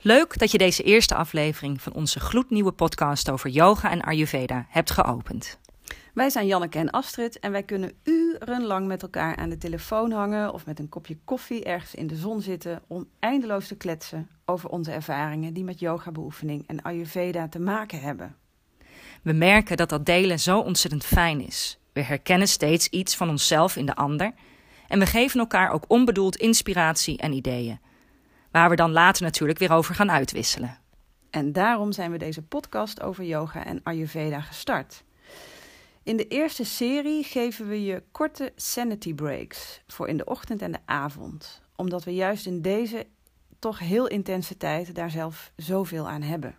Leuk dat je deze eerste aflevering van onze gloednieuwe podcast over yoga en Ayurveda hebt geopend. Wij zijn Janneke en Astrid en wij kunnen urenlang met elkaar aan de telefoon hangen of met een kopje koffie ergens in de zon zitten om eindeloos te kletsen over onze ervaringen die met yoga-beoefening en Ayurveda te maken hebben. We merken dat dat delen zo ontzettend fijn is. We herkennen steeds iets van onszelf in de ander en we geven elkaar ook onbedoeld inspiratie en ideeën, waar we dan later natuurlijk weer over gaan uitwisselen. En daarom zijn we deze podcast over yoga en Ayurveda gestart. In de eerste serie geven we je korte sanity breaks voor in de ochtend en de avond, omdat we juist in deze toch heel intense tijd daar zelf zoveel aan hebben.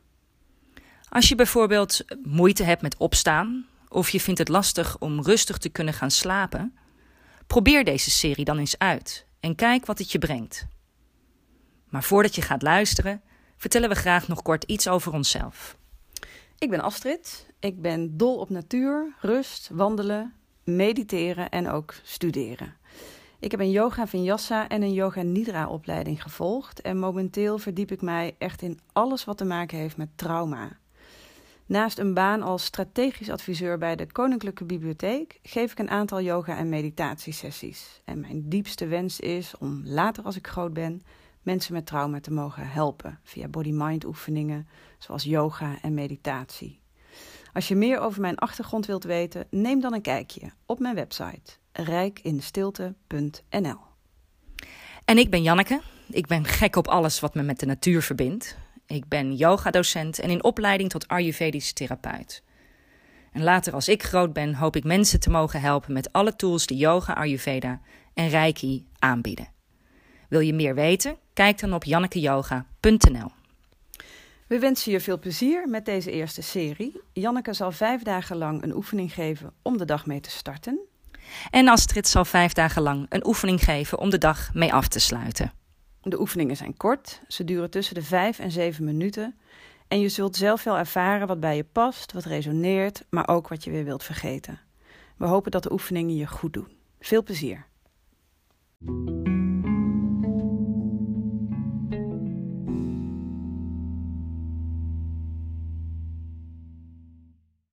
Als je bijvoorbeeld moeite hebt met opstaan of je vindt het lastig om rustig te kunnen gaan slapen, probeer deze serie dan eens uit en kijk wat het je brengt. Maar voordat je gaat luisteren, vertellen we graag nog kort iets over onszelf. Ik ben Astrid. Ik ben dol op natuur, rust, wandelen, mediteren en ook studeren. Ik heb een yoga vinyasa en een yoga nidra opleiding gevolgd en momenteel verdiep ik mij echt in alles wat te maken heeft met trauma. Naast een baan als strategisch adviseur bij de Koninklijke Bibliotheek geef ik een aantal yoga- en meditatiesessies. En mijn diepste wens is om later als ik groot ben mensen met trauma te mogen helpen via body-mind oefeningen zoals yoga en meditatie. Als je meer over mijn achtergrond wilt weten, neem dan een kijkje op mijn website rijkinstilte.nl. En ik ben Janneke. Ik ben gek op alles wat me met de natuur verbindt. Ik ben yogadocent en in opleiding tot Ayurvedische therapeut. En later als ik groot ben, hoop ik mensen te mogen helpen met alle tools die yoga, Ayurveda en Reiki aanbieden. Wil je meer weten? Kijk dan op jannekeyoga.nl. We wensen je veel plezier met deze eerste serie. Janneke zal vijf dagen lang een oefening geven om de dag mee te starten. En Astrid zal vijf dagen lang een oefening geven om de dag mee af te sluiten. De oefeningen zijn kort, ze duren tussen de vijf en zeven minuten. En je zult zelf wel ervaren wat bij je past, wat resoneert, maar ook wat je weer wilt vergeten. We hopen dat de oefeningen je goed doen. Veel plezier!